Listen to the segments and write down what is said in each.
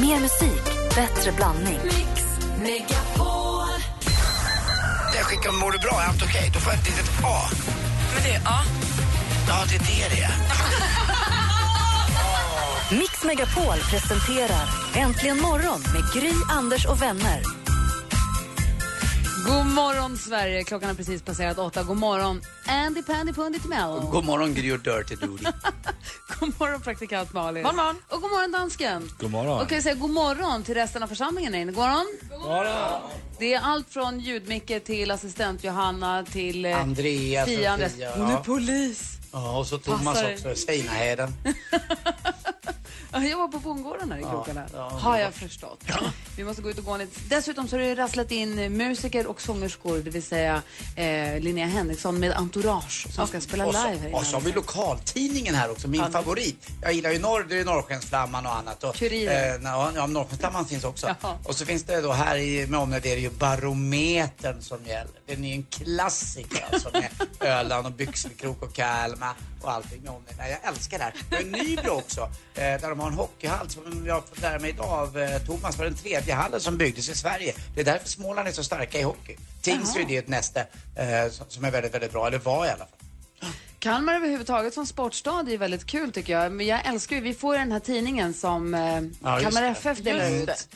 Mer musik, bättre blandning. Mix Megapol. Jag skickar mår du bra, är allt okej? Då får jag ett litet A. Men det är A. Ja, det är det det är. Mix Megapol presenterar Äntligen morgon med Gry, Anders och vänner. God morgon, Sverige. Klockan har precis passerat åtta. God morgon, Andy Pandy Pundy Timell. God morgon, Gry och Dirty Doody. God morgon, praktikant Malin. God morgon. Och god morgon, dansken. God morgon. Och kan vi säga god morgon till resten av församlingen här inne. God morgon. God morgon. Det är allt från ljudmicke till assistent Johanna till eh, Andreas Fia. Hon är polis. Ja, och så Thomas Passar. också, Seinaheden. Ja, Jag var på bondgården här i krokarna. Har jag förstått. Vi måste gå ut och gå lite. Dessutom så har det rasslat in eh, musiker och sångerskor, det vill säga eh, Linnea Henriksson med Entourage som ska spela Och så, live här och så har vi lokaltidningen här också, min Ja. favorit. Jag gillar ju norr, det är Norrskensflamman och annat. Och, Kuriren. Eh, ja, ja, Norrskensflamman finns också. Jaha. Och så finns det då här i med omnejd är det ju Barometern som gäller. Den är ju en klassiker alltså med Öland och Byxelkrok och Kalmar och allting med omnejd. Nej, Jag älskar det här. Det är Nybro också, eh, där de har en hockeyhall som jag har fått lära mig idag av eh, Thomas var den tredje hallen som byggdes i Sverige. Det är därför Småland är så starka i hockey. Tingsryd är ett näste eh, som- som är väldigt, väldigt bra, eller var i alla fall. Kalmar överhuvudtaget som sportstad är väldigt kul tycker jag. Men jag älskar ju, vi får ju den här tidningen som eh, Ja, Kalmar. FF delar ut.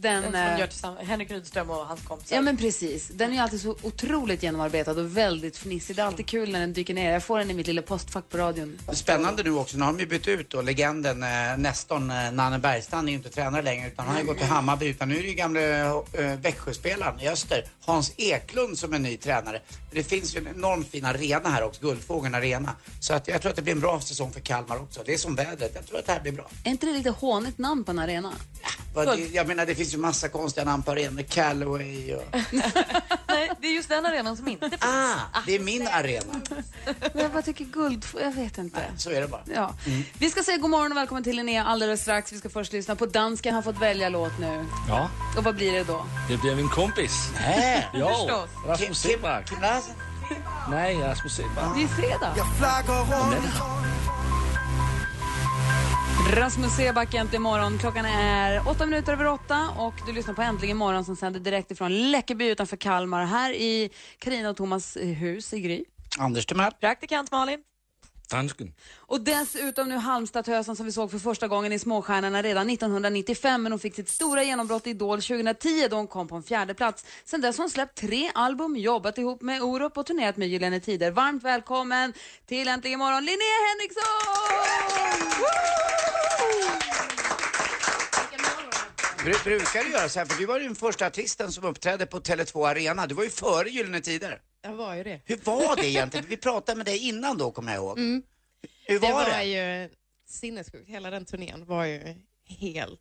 Den, Den eh, som gör tillsammans, Henrik Rydström och hans kompisar. Ja men precis. Den är alltid så otroligt genomarbetad och väldigt fnissig. Det är alltid kul när den dyker ner. Jag får den i mitt lilla postfack på radion. Spännande nu också, nu har de ju bytt ut då legenden eh, Nestorn eh, Nanne Bergstrand är ju inte tränare längre utan han har ju gått till Hammarby utan nu är det ju gamle eh, Växjöspelaren i öster, Hans Eklund som är ny tränare. Det finns ju en enormt fin arena här också, Guldfågeln Arena. Så att jag tror att det blir en bra säsong för Kalmar också. Det är som vädret, jag tror att det här blir bra. Är inte det lite hånigt namn på en arena? Vad det, jag menar det finns ju massa konstiga namn på arenor, Callaway och... Nej, det är just den arenan som inte finns. Ah, det är min arena. Men jag bara tycker guld, jag vet inte. Så är det bara. Ja. Vi ska säga god morgon och välkommen till Linnea alldeles strax. Vi ska först lyssna på dansken. har fått välja låt nu. Ja, Och vad blir det då? det blir min kompis. Nej. Kim, Rasmus Seback. Kim Larsen. Nej, Rasmus Seback. Det är fredag. Om natten. Rasmus Seback äntligen morgon. Klockan är åtta minuter över åtta och du lyssnar på Äntligen morgon som sänder direkt ifrån Läckeby utanför Kalmar. Här i Karina och Thomas hus i Gry. Anders Timell. Praktikant Malin. Dansken. Och dessutom nu Halmstad-tösen som vi såg för första gången i Småstjärnorna redan 1995 men hon fick sitt stora genombrott i Idol 2010 då hon kom på en fjärde plats. Sen dess har hon släppt tre album, jobbat ihop med Orup och turnerat med Gyllene Tider. Varmt välkommen till Äntligen morgon Linnea Henriksson! Bru- Brukar du göra så här? För du var ju den första artisten som uppträdde på Tele2 Arena. Du var ju före Gyllene Tider. Jag var ju det. Hur var det egentligen? Vi pratade med dig innan då, kommer jag ihåg. Hur Det var var det? ju sinnessjukt. Hela den turnén var ju helt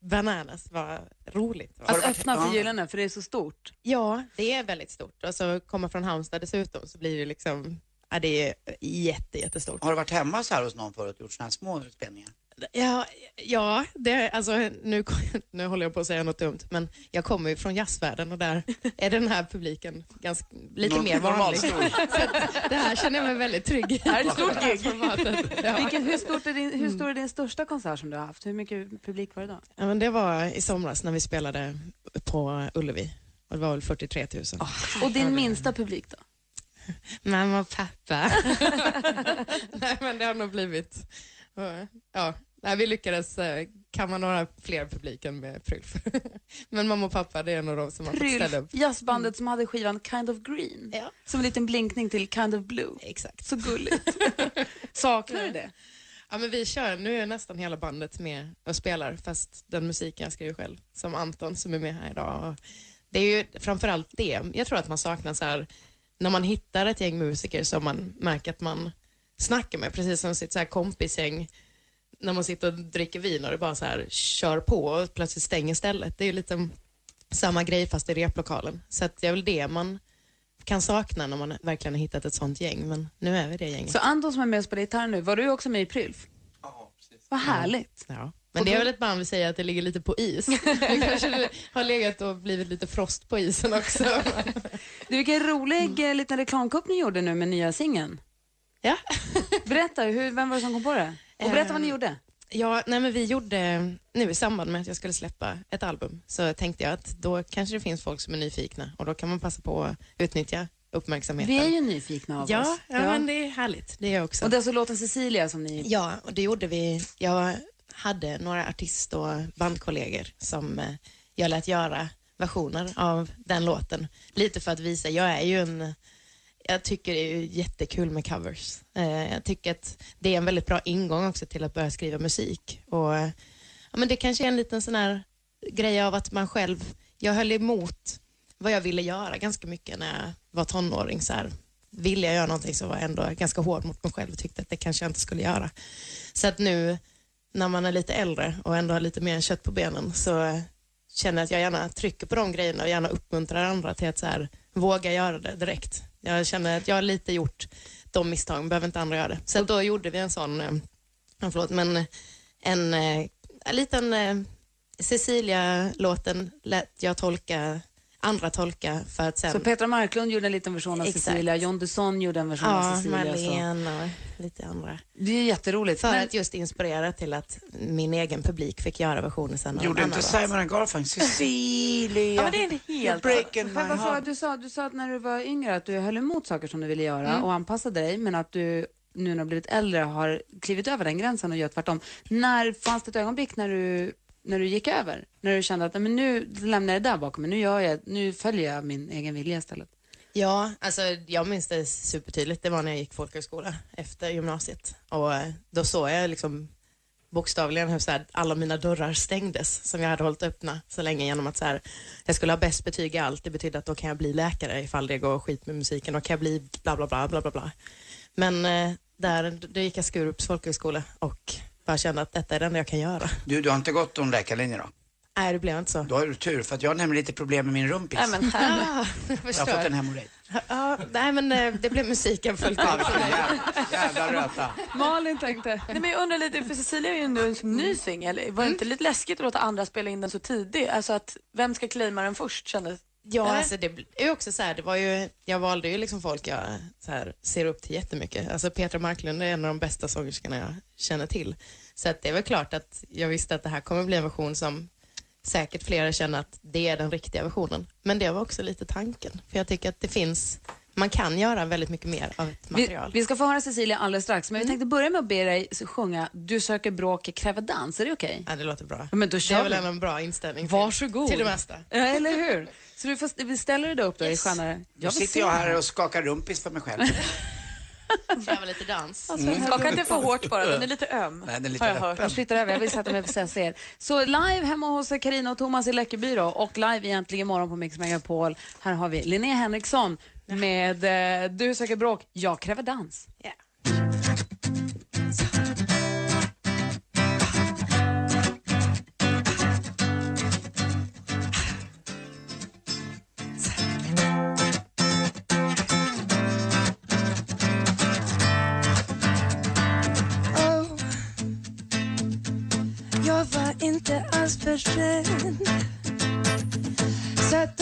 bananas. Vad roligt. det var. Att öppna för. Gyllene för det är så stort. Ja, det är väldigt stort. Och så komma från Halmstad dessutom så blir det liksom, ja det är jätte, jättestort. Har du varit hemma så här hos någon förut och gjort såna här små spelningar? Ja, ja det, alltså, nu, nu håller jag på att säga något dumt, men jag kommer ju från jazzvärlden och där är den här publiken ganska, lite Norm- mer vanlig. Så det här känner jag mig väldigt trygg i. Det här är ett stort gig. Ja. Vilken, hur, stort är din, hur stor är din största konsert som du har haft? Hur mycket publik var det då? Ja, men det var i somras när vi spelade på Ullevi. Och det var väl 43 000. Och din minsta publik då? Mamma och pappa. Nej, men det har nog blivit... Ja, nej, vi lyckades eh, kamma några fler publiken med Prylf. men mamma och pappa, det är nog de som har fått ställa upp. jazzbandet som hade skivan Kind of Green. Ja. Som en liten blinkning till Kind of Blue. Exakt. Så gulligt. Saknar du det? Ja, men vi kör, nu är nästan hela bandet med och spelar, fast den musiken jag skriver själv, som Anton som är med här idag. Det är ju framförallt det, jag tror att man saknar så här, när man hittar ett gäng musiker som man märker att man snackar med, precis som sitt så här kompisgäng, när man sitter och dricker vin och det bara så här kör på och plötsligt stänger stället. Det är ju lite samma grej fast i replokalen. Så att det är väl det man kan sakna när man verkligen har hittat ett sånt gäng, men nu är vi det gänget. Så Anton som är med och spelar gitarr nu, var du också med i Prylf? Ja, precis. Vad härligt. Ja. Men det är väl ett band vi säger att det ligger lite på is. Det kanske har legat och blivit lite frost på isen också. Du, vilken rolig mm. liten reklamkupp ni gjorde nu med nya singeln. Ja. Berätta, hur, vem var det som kom på det? Och berätta vad ni gjorde. Ja, nej men vi gjorde, nu i samband med att jag skulle släppa ett album, så tänkte jag att då kanske det finns folk som är nyfikna och då kan man passa på att utnyttja uppmärksamheten. Vi är ju nyfikna av ja, oss. ja, men det är härligt. Det är jag också. Och det är alltså låten Cecilia som ni... Ja, och det gjorde vi. Jag hade några artist och bandkollegor som eh, jag lät göra versioner av den låten. Lite för att visa, jag är ju en jag tycker det är jättekul med covers. Eh, jag tycker att det är en väldigt bra ingång också till att börja skriva musik. Och, ja, men det kanske är en liten sån här grej av att man själv, jag höll emot vad jag ville göra ganska mycket när jag var tonåring. Så här, ville jag göra någonting så var jag ändå ganska hård mot mig själv och tyckte att det kanske jag inte skulle göra. Så att nu när man är lite äldre och ändå har lite mer kött på benen så känner jag att jag gärna trycker på de grejerna och gärna uppmuntrar andra till att så här, våga göra det direkt. Jag känner att jag har lite gjort de misstagen, behöver inte andra göra det. Så då gjorde vi en sån, eh, förlåt, men eh, en, eh, en liten eh, Cecilia-låten lät jag tolka, andra tolka för att sen... Så Petra Marklund gjorde en liten version av Exakt. Cecilia, John Dusson gjorde en version av ja, Cecilia. Så. Marlene och lite andra. Det är jätteroligt. För Men- att just inspirera till att min egen publik fick göra versioner sen. av Gjorde inte. Simon Garfunkel Cecilia? Ja, men det är inte helt... breaking my sa du? Sa, du sa att när du var yngre att du höll emot saker som du ville göra och anpassade dig, men att du nu när du har blivit äldre har klivit över den gränsen och gör tvärtom. När fanns det ett ögonblick när du, när du gick över? När du kände att men nu lämnar jag det där bakom mig, nu, gör jag, nu följer jag min egen vilja istället? Ja, alltså jag minns det supertydligt. Det var när jag gick folkhögskola efter gymnasiet. Och eh, då såg jag liksom bokstavligen hur så här, alla mina dörrar stängdes som jag hade hållit öppna så länge genom att så här, jag skulle ha bäst betyg i allt. Det betydde att då kan jag bli läkare ifall det går skit med musiken. Då kan jag bli bla bla bla bla bla bla. Men eh, där då gick jag Skurups folkhögskola och bara kände att detta är det enda jag kan göra. Du, du har inte gått någon läkarlinje då? Nej, det blev inte så. Då har du tur, för att jag har nämligen lite problem med min rumpis. Nej, men här. Ah, jag jag har fått en hemorrojd. Ja, nej, men eh, det blev musiken fullt vilken jävla, jävla röta. Malin tänkte. Nej, men jag undrar lite, för Cecilia är ju ändå en ny singel. Var det inte lite läskigt att låta andra spela in den så tidigt? Alltså att, vem ska claima den först kändes? Ja, Eller? alltså det är också så här, det var ju, jag valde ju liksom folk jag så här, ser upp till jättemycket. Alltså Petra Marklund är en av de bästa sångerskorna jag känner till. Så att det är väl klart att jag visste att det här kommer bli en version som säkert flera känner att det är den riktiga versionen. Men det var också lite tanken, för jag tycker att det finns, man kan göra väldigt mycket mer av ett Vi, material. vi ska få höra Cecilia alldeles strax, men vi tänkte börja med att be dig sjunga Du söker bråk, kräver dans. Är det okej? Ja, det låter bra. Men då Det kör är väl vi. ändå en bra inställning till, Varsågod. till det mesta. Ja, eller hur? Så du får, vi ställer dig upp då i stjärnare. Nu sitter jag här och skakar rumpis för mig själv. Köra lite dans. Skaka inte för hårt bara, den är lite öm. Nej, den är lite har jag öppen. hört. Jag flyttar över, jag vill sätta mig precis er. Så live hemma hos Karina och Thomas i Läckeby då, och live egentligen imorgon på Mix Megapol. Här har vi Linnea Henriksson med eh, Du söker bråk, jag kräver dans. Ja. Oh. Jag var inte alls beredd Satt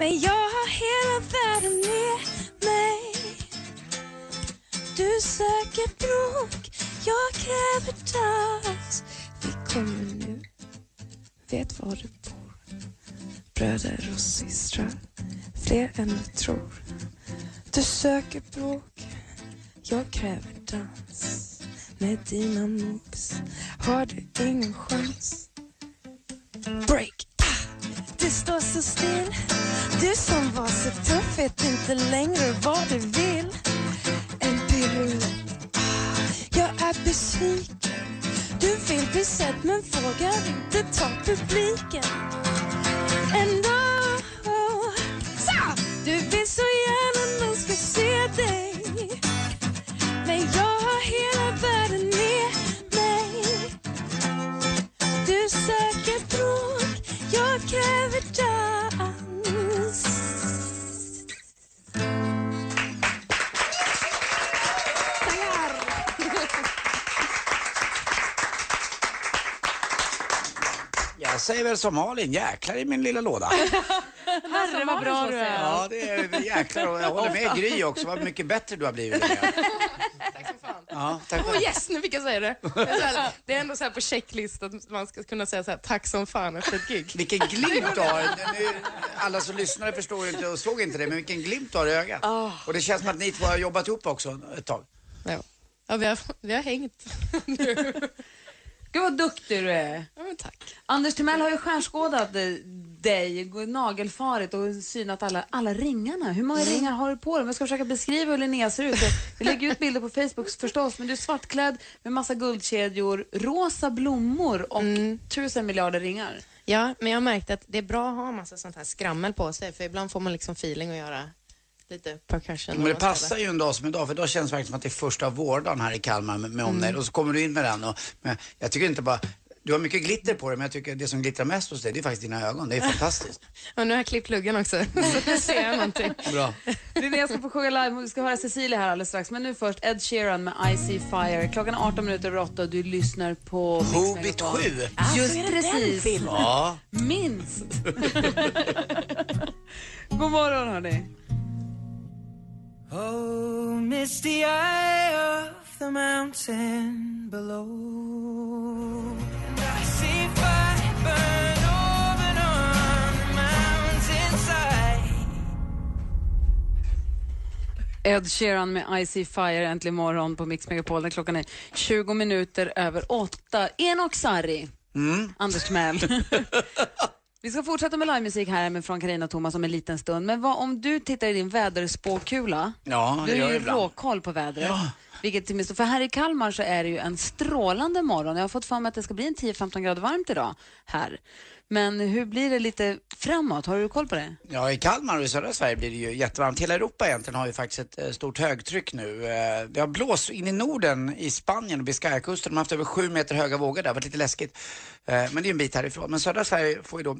Men jag har hela världen med mig. Du söker bråk, jag kräver dans. Vi kommer nu, vet var du bor. Bröder och systrar, fler än du tror. Du söker bråk, jag kräver dans. Med dina mor som Malin, jäklar i min lilla låda. Herre vad bra du är. Ja, det är jäklar och jag håller med Gry också. Vad mycket bättre du har blivit. Tack som fan. Ja, tack. Åh yes, nu fick jag säga det. Det är, så här, det är ändå så här på checklist att man ska kunna säga så här, tack som fan efter ett gig. Vilken glimt du har. Nu, alla som lyssnade förstår inte och såg inte det, men vilken glimt du har i ögat. Och det känns som att ni två har jobbat ihop också ett tag. Ja, ja vi, har, vi har hängt. Gud vad duktig du är. Ja, men tack. Anders Timell har ju stjärnskådat eh, dig, nagelfarit och synat alla, alla ringarna. Hur många ringar har du på dig? Jag ska försöka beskriva hur Linnea ser ut. Vi lägger ut bilder på Facebook förstås, men du är svartklädd med massa guldkedjor, rosa blommor och tusen miljarder ringar. Ja, men jag har märkt att det är bra att ha massa sånt här skrammel på sig för ibland får man liksom feeling att göra lite percussion. Men det passar ju en dag som idag, för idag känns det verkligen som att det är första vårdagen här i Kalmar med, med omnejd. Och så kommer du in med den och, men jag tycker inte bara, du har mycket glitter på dig, men jag tycker det som glittrar mest hos dig, det är faktiskt dina ögon. Det är fantastiskt. Och nu har jag klippt luggen också, så nu ser jag någonting. Bra. Linnea ska få sjunga live, vi ska höra Cecilia här alldeles strax. Men nu först Ed Sheeran med I See Fire. Klockan är 18 minuter över 8 och du lyssnar på Hobbit Megapol. 7. Just precis. Ja. Minst. God morgon hörni. Oh, misty eye of the mountain below. And I see fire burn open on the mountainside. Ed Sheeran med I See Fire, äntligen morgon på Mix Megapol. Där klockan är 20 minuter över 8. Enok Sarri. Anders Timell. Vi ska fortsätta med livemusik här från Carina och Thomas om en liten stund. Men vad om du tittar i din väderspåkula? Ja, det du har ju råkoll på vädret. Ja. Vilket till minst, för här i Kalmar så är det ju en strålande morgon. Jag har fått för mig att det ska bli en 10-15 grader varmt idag här. Men hur blir det lite framåt? Har du koll på det? Ja, i Kalmar och i södra Sverige blir det ju jättevarmt. Hela Europa egentligen har ju faktiskt ett eh, stort högtryck nu. Eh, det har blåst in i Norden, i Spanien och Biscayakusten. De har haft över sju meter höga vågor där. Det har varit lite läskigt. Eh, men det är en bit härifrån. Men södra Sverige får ju då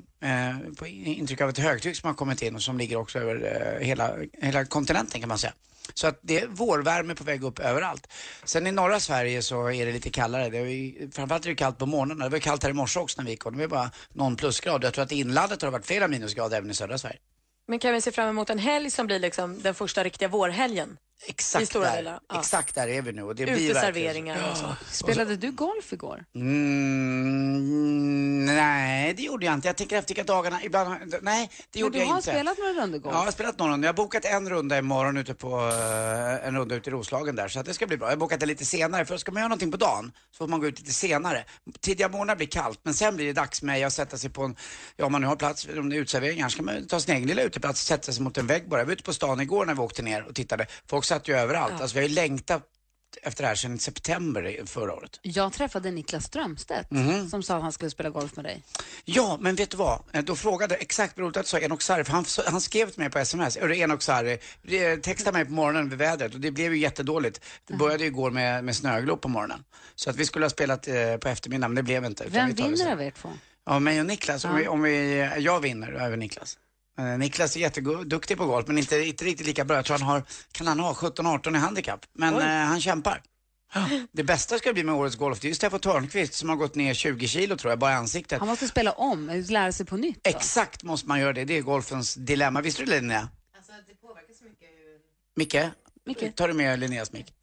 får intryck av ett högtryck som har kommit in och som ligger också över hela, hela kontinenten kan man säga. Så att det är vårvärme på väg upp överallt. Sen i norra Sverige så är det lite kallare. Det är, framförallt är det kallt på morgonen. Det var kallt här i morse också när vi kom. det var bara någon plusgrad. Jag tror att i inlandet har det varit flera minusgrader även i södra Sverige. Men kan vi se fram emot en helg som blir liksom den första riktiga vårhelgen? Exakt där, delar, ja. exakt där är vi nu och det blir verkligen Uteserveringar och så. Spelade du golf igår? Mm, nej, det gjorde jag inte. Jag tänker efter vilka dagarna, ibland, har- nej, det Men gjorde du jag har inte. spelat några rundor golf? Ja, jag har spelat någon runda. Jag har bokat en runda imorgon ute på, eh, en runda ute i Roslagen där, så att det ska bli bra. Jag har bokat det lite senare, för ska man göra någonting på dagen så får man gå ut lite senare. Tidiga morgnar blir kallt, men sen blir det dags med att sätta sig på en, ja om man nu har plats, om det är uteserveringar, ska man ta sin egen lilla uteplats och sätta sig mot en vägg bara. Jag var ute på stan igår när vi åkte ner och tittade. Folk satt ju överallt. Alltså vi har ju längtat efter det här sedan september förra året. Jag träffade Niklas Strömstedt Mhm. som sa att han skulle spela golf med dig. Ja, men vet du vad? Eh, Då frågade exakt roligt att du sa Enok Sarri, för han, han skrev till mig på sms, Enok Sarri, eh, texta mig på morgonen vid vädret och det blev ju jättedåligt. Det började ju igår med, med snöglopp på morgonen. Så att vi skulle ha spelat eh, på eftermiddagen, men det blev inte. Vem vinner av er två? Ja, mig och Niklas. Om, vi, om vi, jag vinner över Niklas. Eh, Niklas är jätteduktig på golf, men inte, inte riktigt lika bra. Jag tror han har, kan han ha 17-18 i handikapp. Men eh, han kämpar. Det bästa ska bli med årets golf, det är ju Steffo Törnqvist som har gått ner 20 kilo tror jag, bara i ansiktet. Han måste spela om, lära sig på nytt. va? Exakt måste man göra det, det är golfens dilemma. Visste du det Linnea? Alltså, det påverkar så mycket Micke? Micke? Tar du med Linneas mick?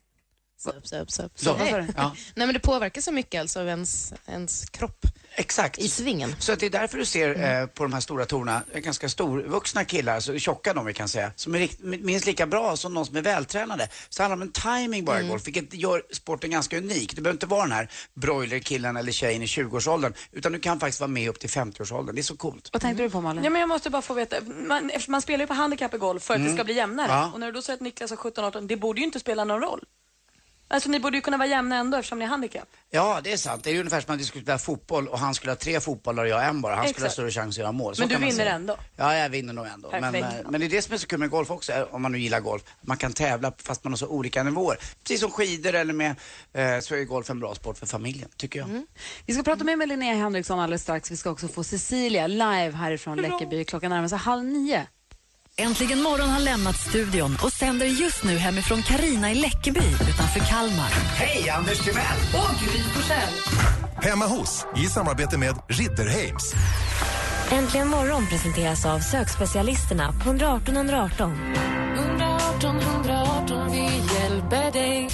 Söp, söp, söp. Så. Nej. Ja. Nej, men det påverkar så mycket alltså av ens, ens kropp Exakt. i svingen. Så att det är därför du ser eh, på de här stora torna eh, ganska storvuxna killar, så tjocka de vi kan säga, som är rikt, minst lika bra som de som är vältränade. Så det handlar om en timing bara i golf, vilket gör sporten ganska unik. Det behöver inte vara den här broilerkillen eller tjejen i 20-årsåldern, utan du kan faktiskt vara med upp till 50-årsåldern. Det är så coolt. Vad tänkte du på Malin? Ja, men jag måste bara få veta, man, eftersom man spelar ju på handikapp i golf för att det ska bli jämnare. Ja. Och när du då säger att Niklas har 17-18, det borde ju inte spela någon roll. Alltså ni borde ju kunna vara jämna ändå eftersom ni är handikapp. Ja, det är sant. Det är ju ungefär som att vi skulle spela fotboll och han skulle ha tre fotbollar och jag en bara. Han skulle ha Exakt. större chans att göra mål. Så Men du vinner säga. ändå. Ja, jag vinner nog ändå. Men, eh, men det är det som är så kul med golf också, eh, om man nu gillar golf. Man kan tävla fast man har så olika nivåer. Precis som skidor eller med, eh, så är golf en bra sport för familjen, tycker jag. Vi ska prata med, med Linnea Henriksson alldeles strax. Vi ska också få Cecilia live härifrån Läckeby. Klockan närmar sig halv nio. Äntligen morgon har lämnat studion och sänder just nu hemifrån Karina i Läckeby utanför Kalmar. Hej, Anders Timell! Hemma hos, i samarbete med Ridderheims. Äntligen morgon presenteras av sökspecialisterna på 118 118. 118 118, vi hjälper dig.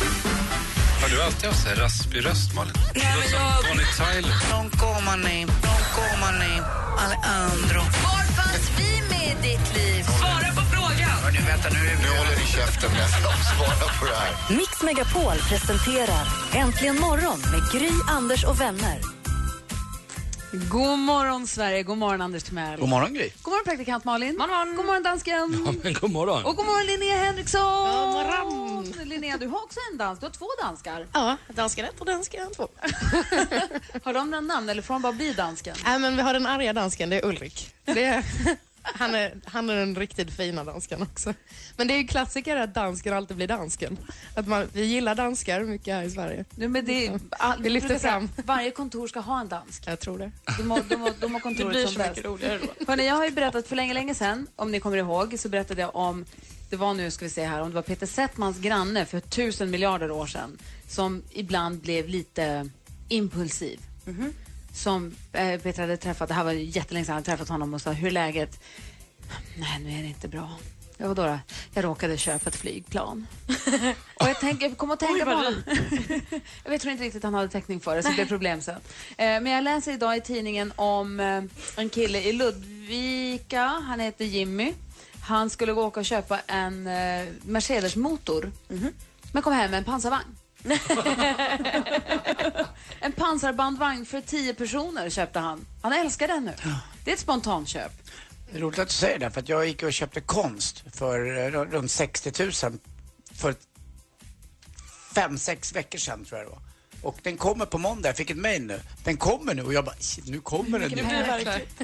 Har du alltid haft så här raspig röst, Malin? Du låter som Bonnie Tyler. Non comane, non comane, Alejandro. Var fanns vi med i ditt liv? Vänta nu. Nu håller ni käften med att svara på det här. Mix Megapol presenterar Äntligen morgon med Gry, Anders och vänner. God morgon Sverige, god morgon Anders Timell. God morgon, Gry. God morgon praktikant Malin. God morgon, god morgon dansken. Ja, men god morgon. Och god morgon Linnea Henriksson. God morgon. Linnea, du har också en dans. Du har två danskar. Ja, dansken ett och dansken två. Har de några namn eller får de bara bli dansken? Nej, men vi har den arga dansken, det är Ulrik. Det är, han, är, han är den riktigt fina dansken också. Men det är ju klassiker att dansken alltid blir dansken. Att man, vi gillar danskar mycket här i Sverige. Nu, men det, all, Vi lyfter fram. Varje kontor ska ha en dansk. Jag tror det. De har, de har, de har Det kontoret blir som så bäst. mycket roligare då. Hörrni, jag har ju berättat för länge, länge sedan, om ni kommer ihåg, så berättade jag om, det var nu ska vi se här, om det var Peter Settmans granne för tusen miljarder år sedan, som ibland blev lite impulsiv. Som eh, Peter hade träffat, det här var jättelänge sedan, han hade träffat honom och sa, hur är läget? Nej, nu är det inte bra. Ja, vadå då? Jag råkade köpa ett flygplan. och jag, tänker, jag kom att tänka på vad honom. jag tror inte riktigt han hade täckning för det, så det blev problem sen. Eh, men jag läser idag i tidningen om eh, en kille i Ludvika. Han heter Jimmy. Han skulle gå och köpa en eh, Mercedes-motor. Men kom hem med en pansarvagn. en pansarbandvagn för tio personer köpte han. Han älskar den nu. Det är ett spontanköp. Det är roligt att du säger det, för att jag gick och köpte konst för eh, runt 60 000 för fem, sex veckor sedan tror jag det var. Och den kommer på måndag, jag fick ett mejl nu. Den kommer nu och jag bara, "Shit, nu kommer den ju.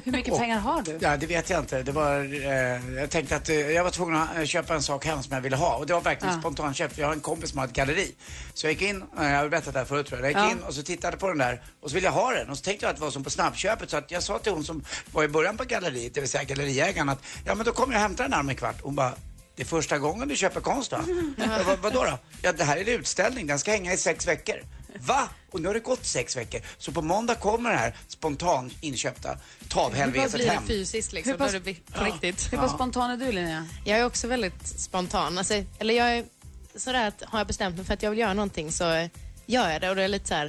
Hur mycket Och- pengar har du? Ja, det vet jag inte. Det var, eh, jag tänkte att eh, jag var tvungen att eh, köpa en sak hem som jag ville ha. Och det var verkligen Ja. spontanköp, jag har en kompis som har ett galleri. Så jag gick in, eh, jag har berättat det här förut tror jag. Jag gick Ja. in och så tittade på den där och så ville jag ha den. Och så tänkte jag att det var som på snabbköpet. Så att jag sa till hon som var i början på galleriet, det vill säga galleriägaren, att ja men då kommer jag hämta den här om en kvart. Hon bara, det är första gången du köper konst va? Jag bara, vadå då? Ja, det här är en utställning, den ska hänga i sex veckor. Va? Och nu har det gått sex veckor. Så på måndag kommer det här spontant inköpta blir tavhelvetet det hem. fysiskt liksom? Hur pass- Då är det på riktigt. Hur pass spontan är du Linnea? Jag är också väldigt spontan. Alltså, eller jag är sådär att har jag bestämt mig för att jag vill göra någonting så gör jag det och det är lite så här.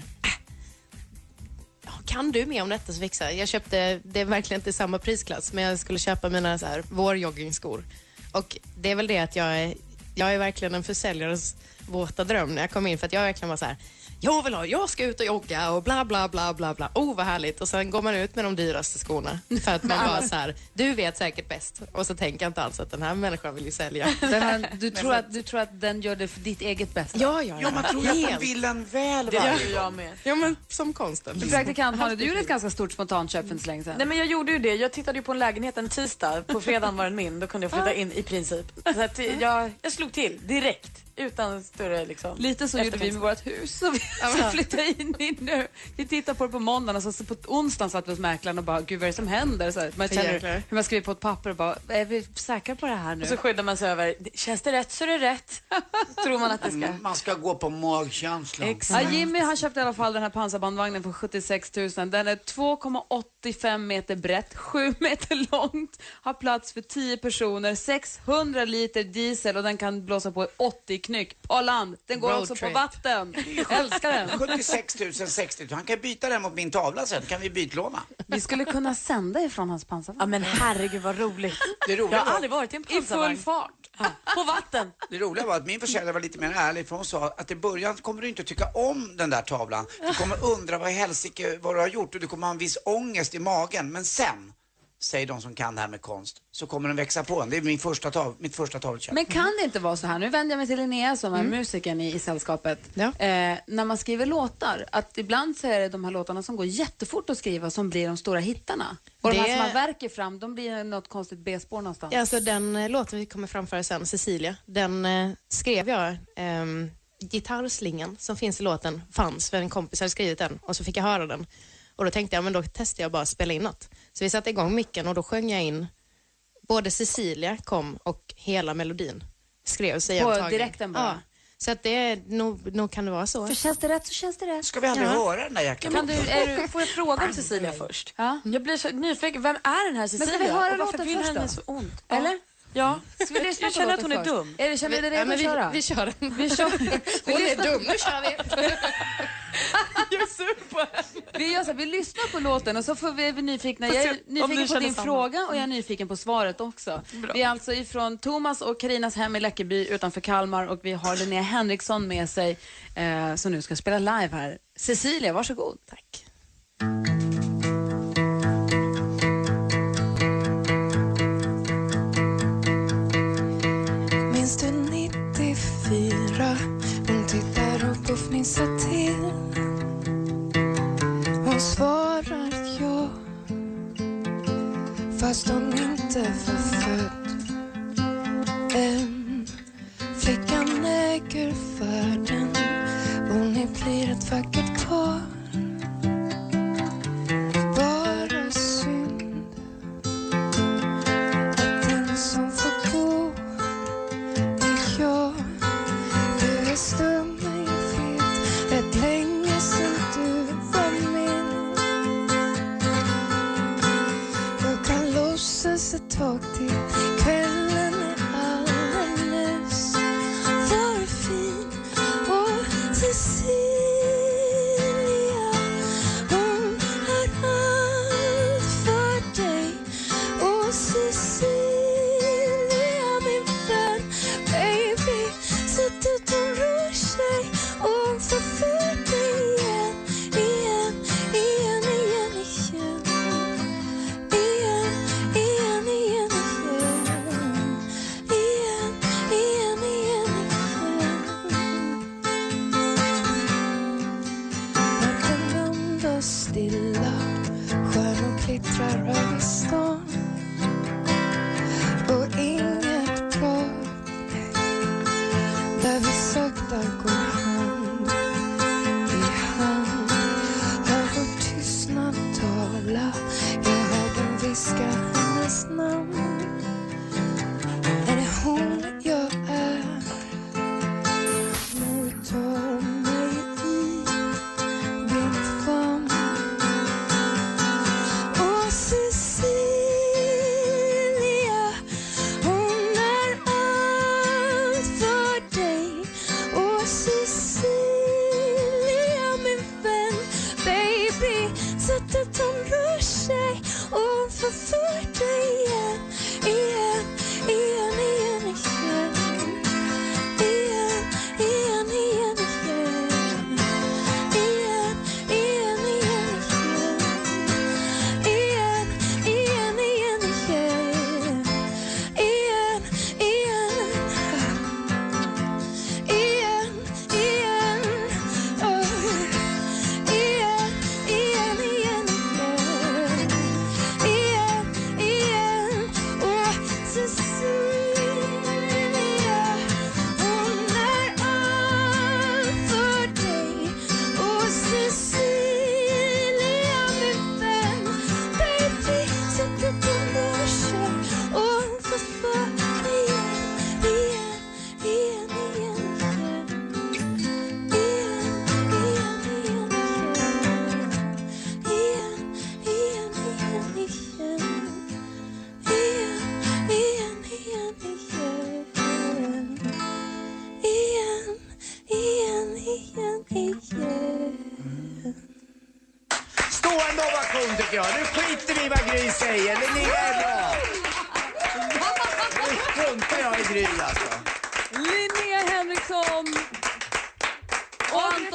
äh, Kan du mer om detta så fixar jag. Jag köpte, det är verkligen inte samma prisklass, men jag skulle köpa mina så här, vårjoggingskor. Och det är väl det att jag är, jag är verkligen en försäljares våta dröm när jag kom in för att jag verkligen var så här. Jag vill ha, jag ska ut och jogga och bla bla bla bla bla. Oh vad härligt. Och sen går man ut med de dyraste skorna. För att man bara så här, du vet säkert bäst. Och så tänker jag inte alls att den här människan vill ju sälja. Den här, du, tror att, du tror att den gör det för ditt eget bästa? Ja, ja, Ja, man tror ju att de Helt. vill en väl Det gör jag med. Ja, men som konsten. Praktikant Malin, du gjorde ett ganska stort spontanköp för inte så länge sedan. Nej men jag gjorde ju det. Jag tittade ju på en lägenhet en tisdag. På fredagen var den min. Då kunde jag flytta in i princip. Så att jag, jag slog till direkt. Utan större liksom. Lite så gjorde vi med vårt hus. Så vi så flyttade in i nu. Vi tittade på det på måndagen och så, så på onsdagen satt vi hos mäklaren och bara, gud vad är det som händer? Så här, man känner Jäklar. hur man skriver på ett papper och bara, är vi säkra på det här nu? Och så skyddar man sig över, känns det rätt så är det rätt. Tror man att det ska. Man ska gå på magkänslan. Ja, Jimmy han köpte i alla fall den här pansarbandvagnen för 76 000. Den är 2,85 meter brett, 7 meter långt, har plats för 10 personer, 600 liter diesel och den kan blåsa på 80 knyck på land. Den går Road också på trip. vatten. Älskar den. 76 000, 60 000. Han kan byta den mot min tavla sen. kan vi bytlåna. Vi skulle kunna sända ifrån hans pansarvagn. Ja men herregud vad roligt. Det roliga Jag har aldrig varit i en I full pansarvagn. fart. På vatten. Det roliga var att min försäljare var lite mer ärlig för hon sa att i början kommer du inte tycka om den där tavlan. Du kommer undra vad i helsike vad du har gjort och du kommer ha en viss ångest i magen. Men sen, säger de som kan det här med konst, så kommer den växa på en. Det är min första tav, mitt första tavelköp. Men kan det inte vara så här, nu vänder jag mig till Linnea som är musikern i, i sällskapet. Ja. Eh, när man skriver låtar, att ibland så är det de här låtarna som går jättefort att skriva som blir de stora hittarna. Och de här Det- som man värker fram, de blir något konstigt B-spår någonstans. Ja, alltså den eh, låten vi kommer framföra sen, Cecilia, den eh, skrev jag. ehm, gitarrslingan som finns i låten fanns, för en kompis hade skrivit den och så fick jag höra den. Och då tänkte jag, men då testar jag bara att spela in något. Så vi satte igång micken och då sjöng jag in, både Cecilia kom och hela melodin skrevs i På direkten bara? Ja. Så att det är, nog, nog kan det vara så. För känns det rätt så känns det rätt. Ska vi aldrig Ja. höra den där jäkla Kan du, är du, får jag fråga om Cecilia först? Ja. Jag blir så nyfiken. Vem är den här ska Cecilia? vi höra och varför låten vill först henne då? så ont? Eller? Ja. Ska vi lyssna Jag på känner att hon är först? dum. Är det, känner vi det Ja, redo men att vi, köra? vi kör den. Vi kör. Vi Hon är dum, nu kör vi. Vi gör så här, vi lyssnar på låten och så får vi, är vi nyfikna. Jag är nyfiken på din samma. fråga och jag är nyfiken på svaret också. Vi är alltså ifrån Thomas och Karinas hem i Läckeby utanför Kalmar och vi har Linnea Henriksson med sig eh, som nu ska spela live här. Cecilia, varsågod. Tack. Minns du 94? Hon tittar upp och fnissar till. Svarar jag Fast hon inte var född än. Flickan äger världen och ni blir ett vackert par. folgte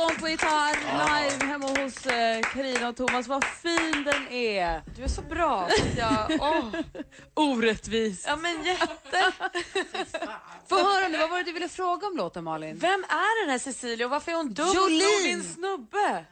och Anton på gitarr live hemma hos eh, Carina och Thomas. Vad fin den är! Du är så bra. Ja, åh. Orättvis. ja men jätte. Få höra nu, vad var det du ville fråga om låten Malin? Vem är den här Cecilia och varför är hon dum Jolene. och din snubbe?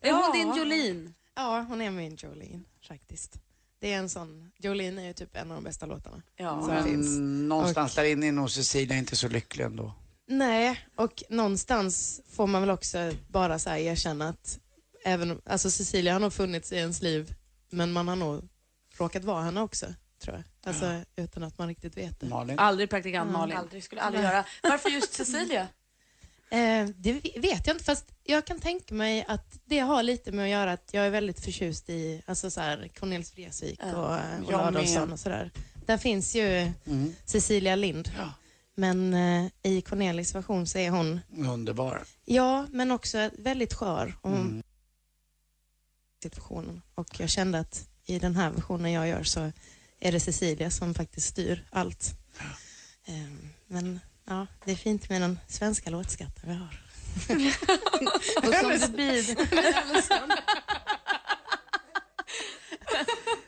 Är hon Ja. din Jolene? Ja, hon är min Jolene faktiskt. Det är en sån, Jolene är ju typ en av de bästa låtarna Ja. som finns. Mm, någonstans där inne är nog Cecilia inte så lycklig ändå. Nej, och någonstans får man väl också bara så här erkänna att även, alltså Cecilia har nog funnits i ens liv, men man har nog råkat vara henne också, tror jag. Alltså utan att man riktigt vet det. Malin? Aldrig praktikant Malin. Aldrig, skulle aldrig göra. Varför just Cecilia? Eh, det ve- vet jag inte, fast jag kan tänka mig att det har lite med att göra att jag är väldigt förtjust i alltså så här, Cornelis Vreeswijk Ja, och eh, jag Adolfsson och sådär. Där finns ju Mm. Cecilia Lind, Ja. Men eh, i Cornelis version så är hon, Underbar. ja, men också väldigt skör. Och hon Mm. situationen. Och jag kände att i den här versionen jag gör så är det Cecilia som faktiskt styr allt. Ehm, Men ja, det är fint med den svenska låtskatten vi har. Och som det blir.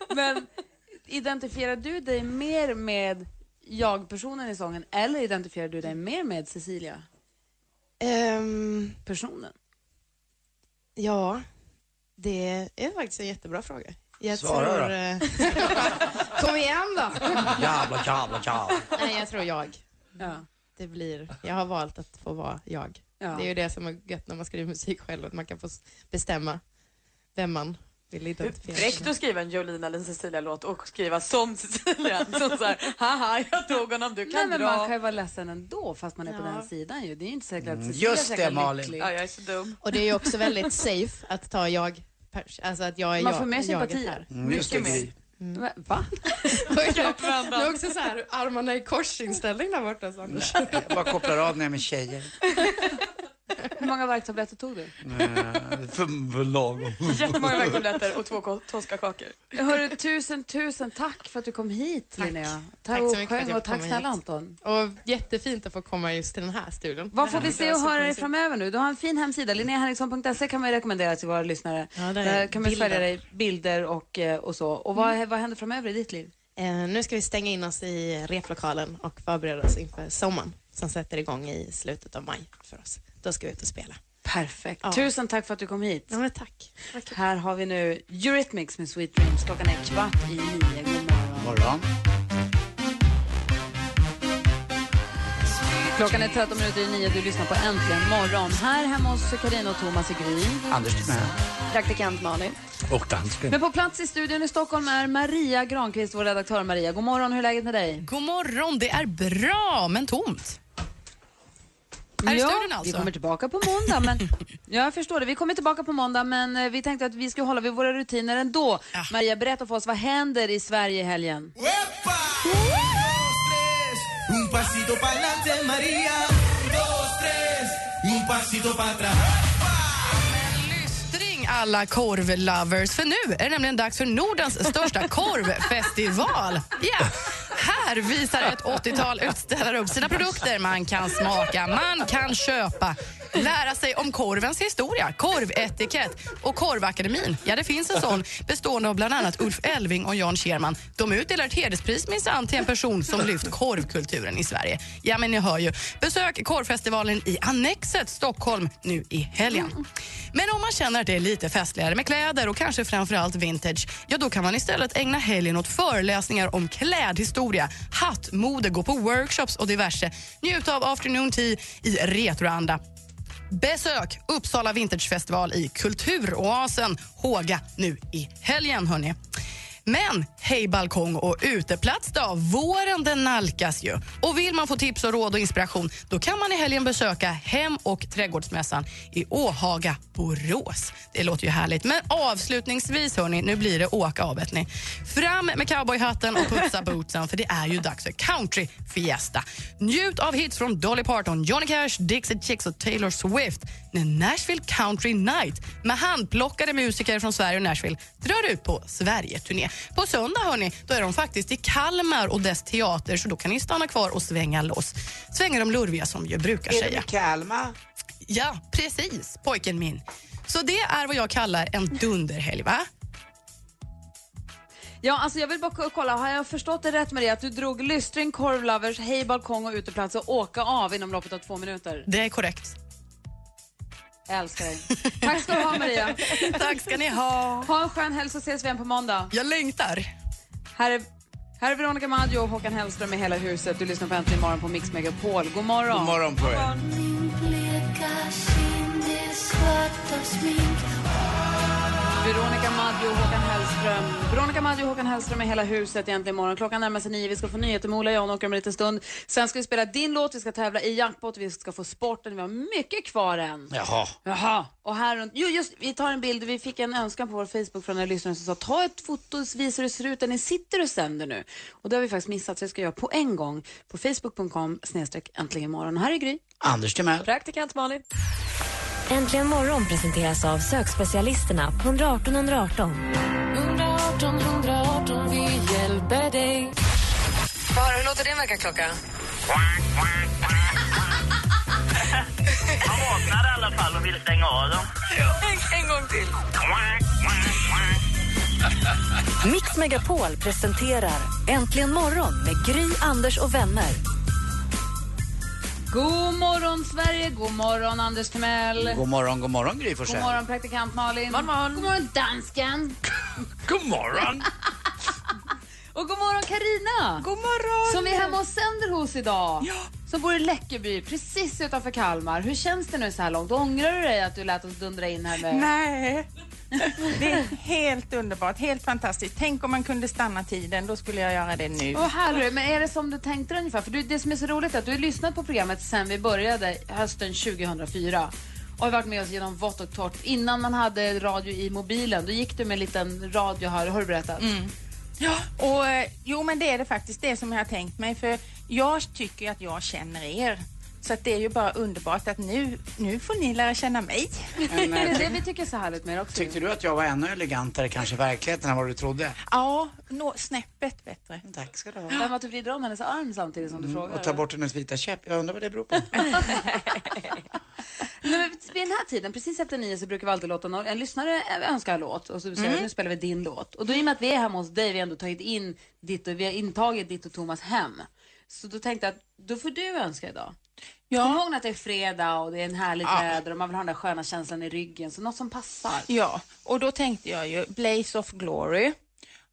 Men identifierar du dig mer med jag-personen i sången eller identifierar du dig mer med Cecilia, Ehm, personen? ja, det är faktiskt en jättebra fråga. Jag Svara tror... då. eh, Kom igen då! Jävla, jävla, jävla. Nej, jag tror jag. Ja. Det blir, jag har valt att få vara jag. Ja. Det är ju det som är gött när man skriver musik själv, att man kan få bestämma vem man Fräckt att skriva en Jolene eller en Cecilia-låt och skriva som Cecilia. Som så här, haha, jag tog honom, du Nej, kan men dra. man kan ju vara ledsen ändå fast man är på Ja. den sidan ju. Det är ju inte säkert att Mm, Cecilia just det, Malin. lycklig. Ja, jag är så dum. Och det är ju också väldigt safe att ta jag, alltså att jag är Man jag, får mer jaget sympati. här. Mm, Mycket Gry. Va? Va? Det är också så här, armarna i korsinställning där borta. Anders. Jag bara kopplar av när jag är med tjejer. Hur många värktabletter tog du? För lagom. Jättemånga veckobiljetter och två ko- Toscakakor. Hörru, tusen, tusen tack för att du kom hit Tack. Linnea. Tack så mycket för att jag och tack snälla. Anton. Och jättefint att få komma just till den här studion. Vad får vi se och höra dig framöver nu? Du har en fin hemsida. Linneahenriksson.se kan man ju rekommendera till våra lyssnare. Ja, där är Där kan man följa dig, bilder och, eh, och så. Och vad, vad händer framöver i ditt liv? Eh, nu ska vi stänga in oss i replokalen och förbereda oss inför sommaren som sätter igång i slutet av maj för oss. Då ska vi ut och spela. Perfekt. Ja. Tusen tack för att du kom hit. Ja, men tack. tack. Här har vi nu Eurythmics med Sweet Dreams. Klockan är kvart i nio. God morgon. Morgon. Klockan är 13 minuter i nio. Du lyssnar på Äntligen morgon. Här hemma hos Carina och Thomas i Gry. Anders Timell. Praktikant Malin. Och dansken. Men på plats i studion i Stockholm är Maria Granqvist, vår redaktör. Maria, god morgon. Hur är läget med dig? God morgon, det är bra men tomt. Här i ja, studion alltså? vi kommer tillbaka på måndag. Men, ja, jag förstår det. Vi kommer tillbaka på måndag, men eh, vi tänkte att vi ska hålla vid våra rutiner ändå. Ja. Maria, berätta för oss, vad händer i Sverige i helgen? Alla korvlovers, för nu är det nämligen dags för Nordens största korvfestival. Ja, här visar ett 80-tal utställare upp sina produkter. Man kan smaka, man kan köpa, lära sig om korvens historia, korvetikett och Korvakademin. Ja, det finns en sån bestående av bland annat Ulf Elving och Jan Scherman. De utdelar ett hederspris minsann till en person som lyft korvkulturen i Sverige. Ja, men ni hör ju. Besök korvfestivalen i Annexet Stockholm nu i helgen. Men om man känner att det är lite festligare med kläder och kanske framförallt vintage, ja då kan man istället ägna helgen åt föreläsningar om klädhistoria, hattmode, gå på workshops och diverse. Njut av afternoon tea i retroanda. Besök Uppsala Vintagefestival i Kulturoasen Håga nu i helgen. Hörrni. Men hej balkong och uteplats då, våren den nalkas ju. Och vill man få tips och råd och inspiration då kan man i helgen besöka Hem och trädgårdsmässan i Åhaga, Borås. Det låter ju härligt. Men avslutningsvis hörni, nu blir det åka av vet ni. Fram med cowboyhatten och putsa bootsen för det är ju dags för country fiesta. Njut av hits från Dolly Parton, Johnny Cash, Dixie Chicks och Taylor Swift när Nashville Country Night med handplockade musiker från Sverige och Nashville drar ut på Sverige-turné. På söndag hörni, då är de faktiskt i Kalmar och dess teater så då kan ni stanna kvar och svänga loss. Svänga de lurviga som ju brukar Är säga. det i Kalmar? Ja, precis, pojken min. Så det är vad jag kallar en dunderhelg, va? Ja, alltså jag vill bara ko- kolla, har jag förstått det rätt Maria? Att du drog lystring, korvlovers, hej balkong och uteplats och åka av inom loppet av två minuter? Det är korrekt. Jag älskar dig. Tack ska du ha Maria. Tack ska ni ha. Ha en skön helg så ses vi igen på måndag. Jag längtar. Här är, här är Veronica Maggio och Håkan Hellström med Hela huset. Du lyssnar på Äntligen morgon på Mix Megapol. God morgon. God morgon på er. Veronica Maggio och Håkan Hellström. Veronica Maggio och Håkan Hellström är hela huset egentligen imorgon. Klockan närmar sig nio. Vi ska få nyheter med Ola Janåker om en liten stund. Sen ska vi spela din låt, vi ska tävla i jackpot, vi ska få sporten. Vi har mycket kvar än. Jaha. Jaha. Och här runt, jo just vi tar en bild. Vi fick en önskan på vår Facebook från en lyssnare som sa ta ett foto och visa hur det ser ut där ni sitter och sänder nu. Och det har vi faktiskt missat så det ska jag på en gång på facebook.com snedstreck äntligen imorgon. Och här är Gry. Anders Timell. Praktikant Malin. Äntligen morgon presenteras av sökspecialisterna på 118 118. 118 118, vi hjälper dig. Höra, hur låter din väckarklocka? Man vaknar i alla fall och vill stänga av dem. En, en gång till. Mix Megapol presenterar Äntligen morgon med Gry, Anders och vänner. God morgon Sverige, god morgon Anders Timell. God morgon, god morgon Gry God morgon praktikant Malin. God morgon, god morgon dansken. God morgon. Och god morgon Karina. God morgon. Som är hemma och sänder hos idag. Ja. Som bor i Läckeby, precis utanför Kalmar. Hur känns det nu så här långt? Ångrar du dig att du lät oss dundra in här med... Nej. Det är helt underbart, helt fantastiskt. Tänk om man kunde stanna tiden, då skulle jag göra det nu. Åh herre, men är det som du tänkte dig ungefär? För du, det som är så roligt är att du har lyssnat på programmet sen vi började hösten 2004 och har varit med oss genom vått och torrt. Innan man hade radio i mobilen, då gick du med en liten radio här, har du berättat? Mm. Ja, och eh, jo men det är det faktiskt det som jag har tänkt mig för jag tycker att jag känner er. Så att det är ju bara underbart att nu, nu får ni lära känna mig. det är det vi tycker är så härligt med också. Tyckte du att jag var ännu elegantare kanske i verkligheten än vad du trodde? Ja, nå, snäppet bättre. Tack ska du ha. Vem att du vrider om hennes arm samtidigt som du frågar? Och ta bort hennes vita käpp. Jag undrar vad det beror på. Men vid den här tiden, precis efter nio, så brukar vi alltid låta någon, en lyssnare önska en låt och så säger vi, Mm. nu spelar vi din låt. Och då i och med att vi är hemma hos dig, vi har ändå tagit in ditt och vi har intagit ditt och Thomas hem. Så då tänkte jag att då får du önska idag. Ja. Kom ihåg att det är fredag och det är en härlig Ja. väder och man vill ha den där sköna känslan i ryggen. Så något som passar. Ja, och då tänkte jag ju Blaze of Glory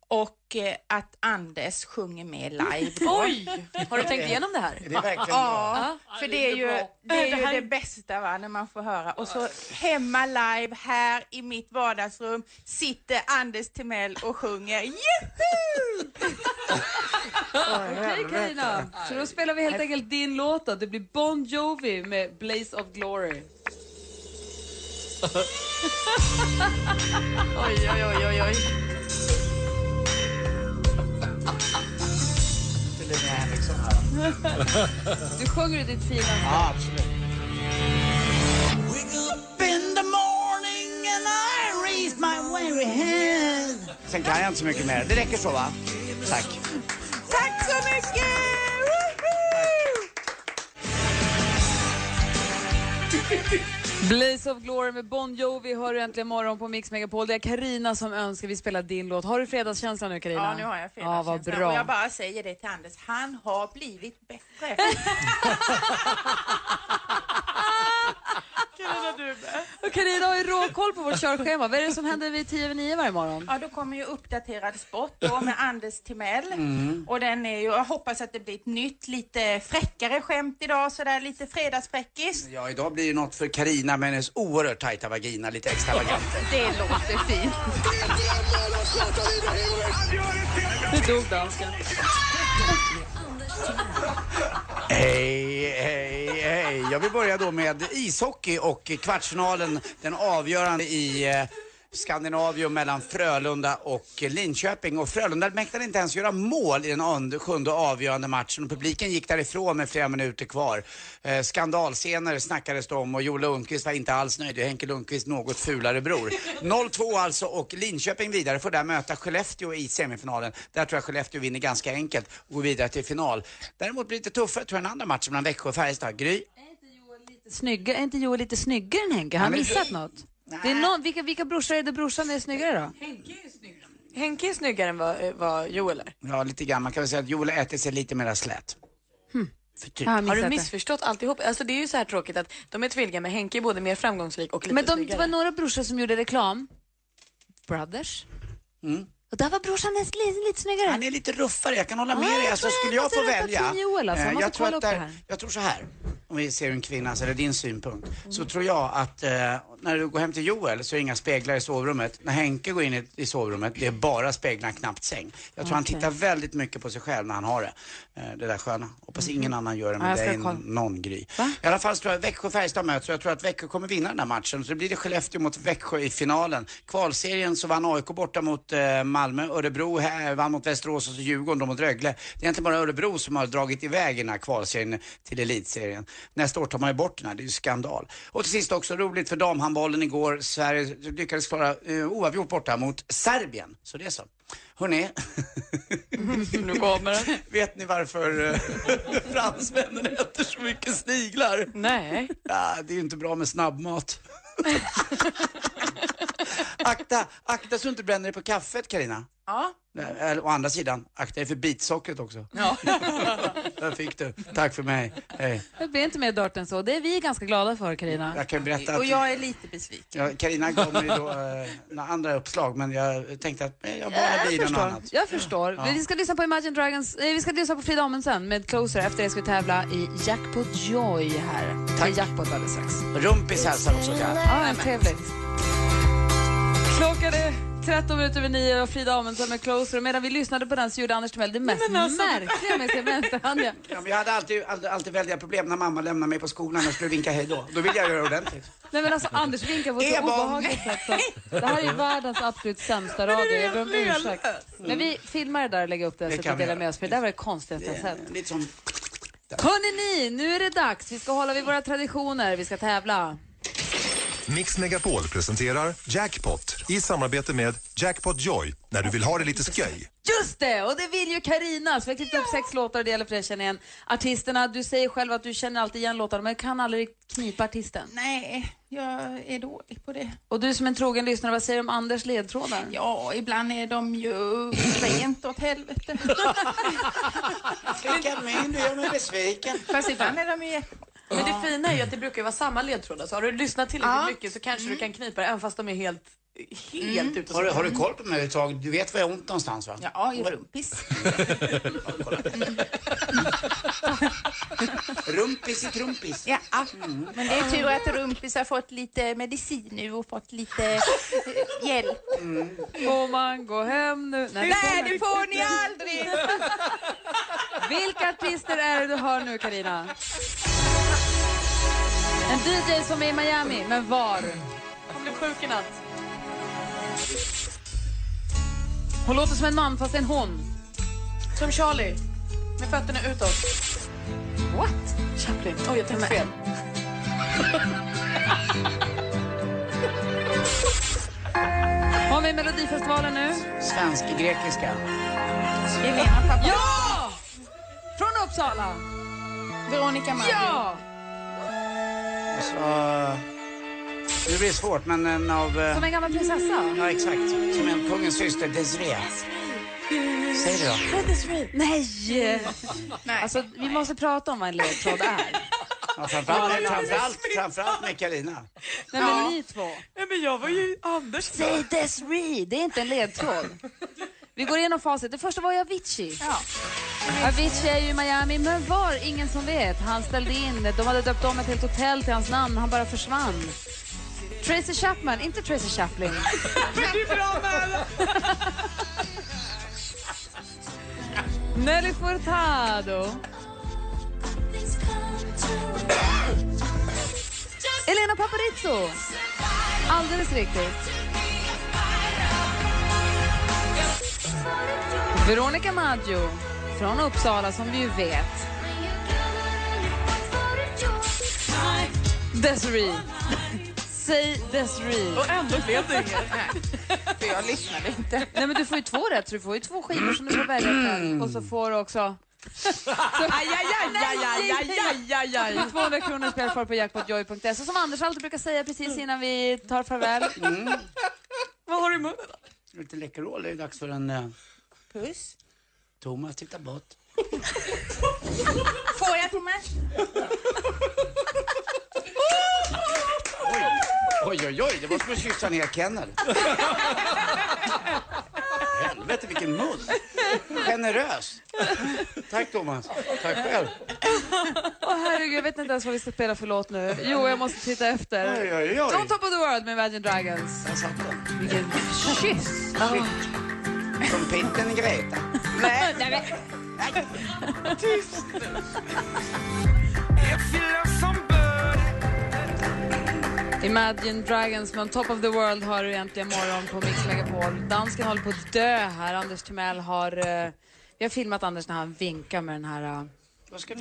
och eh, att Anders sjunger med live. Oj! Har du tänkt igenom det här? Är det verkligen bra? Ja, för det är ju bra. det, är Det ju här det är- bästa va, när man får höra. Och så hemma live här i mitt vardagsrum sitter Anders Timell och sjunger Juhu! Okej Carina, så då spelar vi helt enkelt din låt då. Det blir Bon Jovi med Blaze of Glory. Oj, oj, oj, oj, oj. Är lite Henriksson här. Du sjunger ditt fina Ja, absolut. Sen kan jag inte så mycket mer. Det räcker så va? Tack. Tack så mycket! Blaze of Glory med Bon Jovi hör du äntligen morgon på Mix Megapol. Det är Karina som önskar vi spelar din låt. Har du fredagskänsla nu Karina? Ja, nu har jag Ja, vad fredagskänsla. bra. Och jag bara säger det till Anders, han har blivit bättre. Och Carina har ju råkoll på vårt körschema. Vad är det som händer vid 10 över 9 varje morgon? Ja, då kommer ju uppdaterad sport då med Anders Timell. Mm. Och den är ju, jag hoppas att det blir ett nytt, lite fräckare skämt idag, sådär lite fredagsfräckis. Ja, idag blir det något för Karina med hennes oerhört tajta vagina, lite extravagant. Det låter fint. Nu dog dansken. Hej, hej, hej. Jag vill börja då med ishockey och kvartsfinalen, den avgörande i eh, Skandinavium mellan Frölunda och Linköping. Och Frölunda mäktade inte ens göra mål i den sjunde avgörande matchen och publiken gick därifrån med flera minuter kvar. Eh, skandalscener snackades det om och Joel Lundqvist var inte alls nöjd. Är Henke Lundqvist något fulare bror. 0-2 alltså och Linköping vidare får där möta Skellefteå i semifinalen. Där tror jag Skellefteå vinner ganska enkelt och går vidare till final. Däremot blir det lite tuffare tror jag den andra matchen mellan Växjö och Färjestad. Gry? Snygga, är inte Joel lite snyggare än Henke? Har han missat något? Det är någon, vilka, vilka brorsor är det brorsan är snyggare då? Henke är snyggare än vad, eh, vad Joel är. Ja, lite grann. Man kan väl säga att Joel äter sig lite mer slät. För typ. Har du missförstått alltihop? Alltså det är ju så här tråkigt att de är tvillingar men Henke är både mer framgångsrik och lite Men de, det snyggare. var några brorsor som gjorde reklam. Brothers. Mm. Och där var brorsan lite, lite snyggare. Han är lite ruffare, jag kan hålla med Ja, dig. Alltså, skulle jag jag få välja. Joel, alltså. Jag eh, jag, tror att det där, jag tror så här, om vi ser en kvinnas eller din synpunkt, så tror jag att eh, när du går hem till Joel så är det inga speglar i sovrummet. När Henke går in i, i sovrummet, det är bara speglar, knappt säng. Jag tror han Okej. tittar väldigt mycket på sig själv när han har det. Eh, det där sköna. Hoppas ingen annan gör det, men Ja, är kolla. någon gry. I alla fall så tror jag Växjö-Färjestad möts och jag tror att Växjö kommer vinna den här matchen. Så det blir det Skellefteå mot Växjö i finalen. Kvalserien så vann AIK borta mot eh, Malmö, Örebro här, vann mot Västerås och så Djurgården mot Rögle. Det är egentligen bara Örebro som har dragit iväg i den här kvalserien till elitserien. Nästa år tar man ju bort den här, det är ju skandal. Och till sist också roligt för damhandbollen igår, Sverige lyckades klara eh, oavgjort borta mot Serbien. Så det är så. Hörrni, nu kommer den. Vet ni varför eh, fransmännen äter så mycket sniglar? Nej. Ja, det är ju inte bra med snabbmat. akta, akta så du inte bränner dig på kaffet, Karina. Ja. Eller å andra sidan, akta dig för bitsockret också. Ja. Där fick du. Tack för mig. Hej. Det blir inte mer dört än så. Det är vi ganska glada för, Carina. Jag kan berätta att... Och jag är lite besviken. Ja, Carina gav mig då eh, några andra uppslag, men jag tänkte att eh, jag bara blir något annat. Jag förstår. Ja. Vi ska lyssna på Imagine Dragons, eh, vi ska lyssna på Frida Amundsen med Closer. Efter det ska vi tävla i Jackpot Joy här. Tack. Det är Jackpot alldeles strax. Rumpis hälsar också. Ja, trevligt. Klockan är 13 minuter över nio och Frida Amundsen med Closer. Och medan vi lyssnade på den så gjorde Anders Timell det mest märkliga med sin vänsterhand. ja. Men jag hade alltid, alltid, alltid väldiga problem när mamma lämnade mig på skolan och skulle vinka hej då. Då ville jag göra det ordentligt. Nej men alltså Anders vinkar på ett så obehagligt sätt. Så det här är ju världens absolut sämsta radio. Jag ber om ursäkt. Men vi filmar det där och lägger upp det, Det så att vi delar med oss. För det där var det konstigaste jag sett. Lite som... Hörrni ni, nu är det dags. Vi ska hålla vid våra traditioner. Vi ska tävla. Mix Megapol presenterar Jackpot i samarbete med Jackpot Joy när du vill ha det lite sköj. Just det! Och det vill ju Karina. Så vi har klippt upp sex låtar och det gäller för dig att känna igen artisterna. Du säger själv att du känner alltid igen låtarna men kan aldrig knipa artisten. Nej, jag är dålig på det. Och du som en trogen lyssnare, vad säger du om Anders ledtrådar? Ja, ibland är de ju rent åt helvete. Skicka mig, du gör mig besviken. Fast ibland är de ju jättebra. Men det fina är ju att det brukar vara samma ledtrådar. Så har du lyssnat tillräckligt Ja. mycket så kanske du kan knipa det även fast de är helt, helt Mm. ute. Har du, har du koll på mig tag? Du vet var jag har ont någonstans va? Ja, i rumpis. Rumpis i trumpis. Ja, men det är tur att rumpis har fått lite medicin nu och fått lite eh, hjälp. Får man gå hem nu? Nej, får det får ni aldrig! Vilka artister är det du hör nu, Karina? En DJ som är i Miami, men var? Han blev sjuk i natt. Hon låter som en man, fast en hon. Som Charlie. Med fötterna utåt. What? Chaplin. Oj, jag tänkte fel. Har vi Melodifestivalen nu? Svensk-grekiska. Pappa. Ja! Från Uppsala. Veronica Maggio. Ja! Så, blir det svårt, men en av... eh, Som en gammal prinsessa. Ja, exakt. Som en kungens syster, Desiree. Säg det då. Nej! Nej! Alltså, vi måste prata om vad en ledtråd är. Ja, framförallt, framförallt, framförallt med Carina. Nej, men ni två. Nej, men jag var ju Anders. Säg Desiree, det är inte en ledtråd. Vi går igenom facit. Det första var ju Avicii. Ja. Avicii är ju i Miami, men var? Ingen som vet. Han ställde in, de hade döpt om ett helt hotell till hans namn, han bara försvann. Tracy Chapman, inte Tracy Chaplin. Men det är bra med Nelly Furtado. Elena Paparizou. Alldeles riktigt. Veronica Maggio från Uppsala som vi ju vet. Desiree. Säg Desiree. Och ändå blev det inget. För jag lyssnade inte. Nej men du får ju två rätt så du får ju två skivor som du får välja själv. Och så får du också... Så... Aj, aj, aj, aj, aj, aj, aj, aj, aj. 200 kronor spelfar på jackpotjoy.se. Som Anders alltid brukar säga precis innan vi tar farväl. Mm. Vad har du i munnen då? Lite Läkerol, det är dags för en... Uh, Puss. Thomas, titta bort. Får jag Thomas? Oj, oj, oj, det var som att kyssa ner Kennel. Helvete vilken mun. Generös. Tack Thomas. Tack själv. Åh herregud, jag vet inte ens vad vi ska spela för låt nu. Jo, jag måste titta efter. Oj, oj, oj. On top of the world med Imagine Dragons. Där satt den. Vilken kyss. Shit. Pitten Greta. Nej, nej, nej. Tyst Imagine Dragons On top of the world har du egentligen morgon på Mix Megapol. Dansken håller på att dö här. Anders Timell har... eh, vi har filmat Anders när han vinkar med den här eh,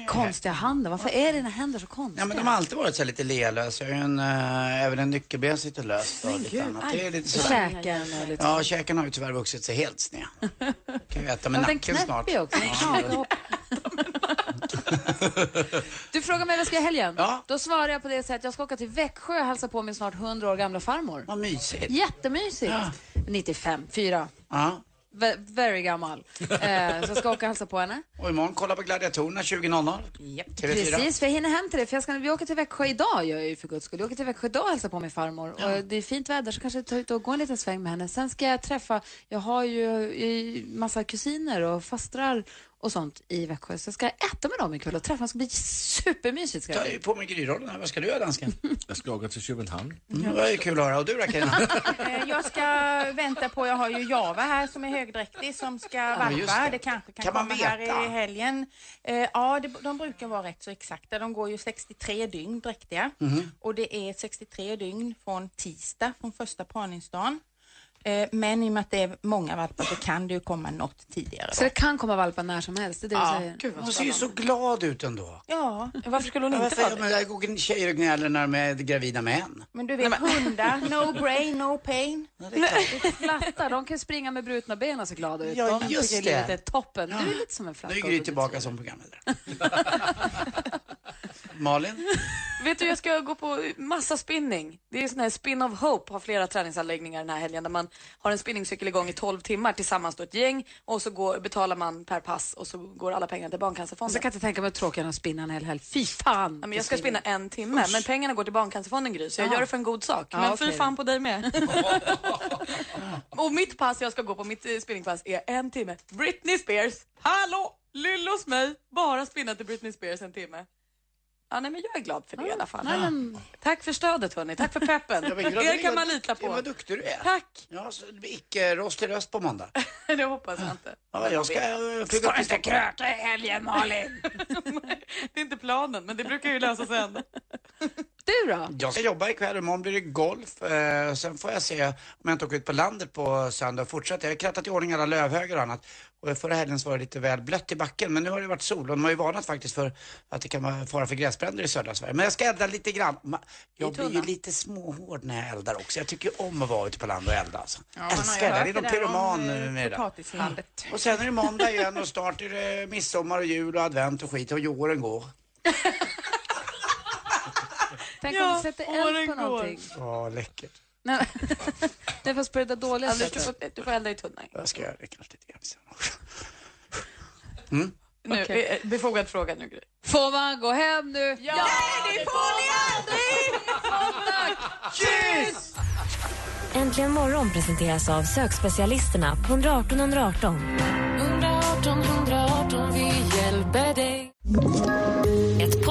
Konstiga handen. Varför är dina händer så konstiga? Ja, men de har alltid varit så här lite lealösa. Jag ju en, uh, även en nyckelben sitter löst och lite annat. Det är lite sådär. Käken och lite... Ja, käken har ju tyvärr vuxit sig helt sned. Kan ju äta med Ja, den nacken snart. knäpper ju också. Den upp. Du frågar mig vad jag ska göra i helgen? Ja. Då svarar jag på det sättet. Jag ska åka till Växjö och hälsa på min snart 100 år gamla farmor. Vad mysigt. Jättemysigt. 95, 4. Ja. Ve- very gammal. Eh, så jag ska åka och hälsa på henne. Och imorgon kolla på Gladiatorerna 20.00. TV4. Precis, för jag hinner hem till det. För jag ska, vi åker till Växjö idag, gör jag ju för guds skull. Jag åker till Växjö idag och hälsar på min farmor. Och det är fint väder så kanske jag tar ut och går en liten sväng med henne. Sen ska jag träffa, jag har ju eh, massa kusiner och fastrar och sånt i Växjö. Så jag ska äta med dem ikväll och träffa dem. Det ska bli supermysigt. Ska det Ta bli. ju på mig gryrollen här. Vad ska du göra dansken? Jag ska åka till Köpenhamn. Mm, det var ju kul att höra. Och du då Carina? Eh, Jag ska vänta på, jag har ju Java här som är högdräktig som ska just valpa. det. Det. kanske kan, Kan man komma här i helgen. Eh, Ja, det, de brukar vara rätt så exakta. De går ju 63 dygn dräktiga. Mhm. Och det är 63 dygn från tisdag, från första parningsdagen. Eh, Men i och med att det är många valpar så kan det ju komma något tidigare. Så det kan komma valpar när som helst, det är det du Ja, säger? gud, hon ser ju så glad ut ändå. Ja, Varför skulle hon Ja, inte vara men det? jag går tjejer och gnäller när de är gravida män. men du vet hundar, no brain, no pain. Flattar, de kan springa med brutna ben och se glada ut. Ja, de just tycker livet det. är toppen. Du är lite som en Nu flaska. är Gry tillbaka som programledare. Malin? Vet du, jag ska gå på massa spinning. Det är sån här Spin of Hope, har flera träningsanläggningar den här helgen där man har en spinningcykel igång i 12 timmar tillsammans då ett gäng och så går, betalar man per pass och så går alla pengarna till Så Barncancerfonden. jag kan inte tänka mig tråkigare än att spinna en hel helg. Fy fan! Ja, men jag ska spinna en timme, men pengarna går till Barncancerfonden Gry, så jag Jaha. gör det för en god sak. Ja, men fy okej. fan på dig med. och mitt pass jag ska gå på, mitt eh, spinningpass, är en timme. Britney Spears, hallå! Lilla hos mig, bara spinna till Britney Spears en timme. Ja, nej, men jag är glad för det i alla fall. Nej, men- Tack för stödet hörni, tack för peppen. Ja, men Er kan man lita Ja, på. vad duktig du är. Tack! Ja, så det blir icke rostig röst på måndag. det hoppas jag inte. Ja, jag ska flyga upp till Stockholm. kröka i helgen Malin? det är inte planen, men det brukar ju lösa sig ändå. Du då? Jag ska jobba ikväll, imorgon blir det golf. Eh, sen får jag se om jag inte åker ut på landet på söndag och fortsätter. Jag har krattat i ordning alla lövhögar och annat. Och förra helgen så var det lite väl blött i backen, men nu har det varit sol och de har ju varnat faktiskt för att det kan vara fara för gräsbränder i södra Sverige. Men jag ska elda lite grann. Jag blir ju lite småhård när jag eldar också. Jag tycker om att vara ute på land och elda alltså. Ja, Älskar det. Det är någon pyroman om, eh, med det. Potatislandet. Och sen är det måndag igen och snart är det midsommar och jul och advent och skit och åren går. Tänk Ja, om du sätter eld på går. någonting. Ja, läckert. Nej, det är fast på det där dåliga Anders, du sättet. får, du får elda i tunnan. Jag ska göra det kanske lite sen också. Nu, eh, befogad fråga nu Gry. Får man gå hem nu? Ja, Nej, det får ni aldrig! Kyss! Äntligen morgon presenteras av sökspecialisterna på 118 118. 118 118, vi hjälper dig.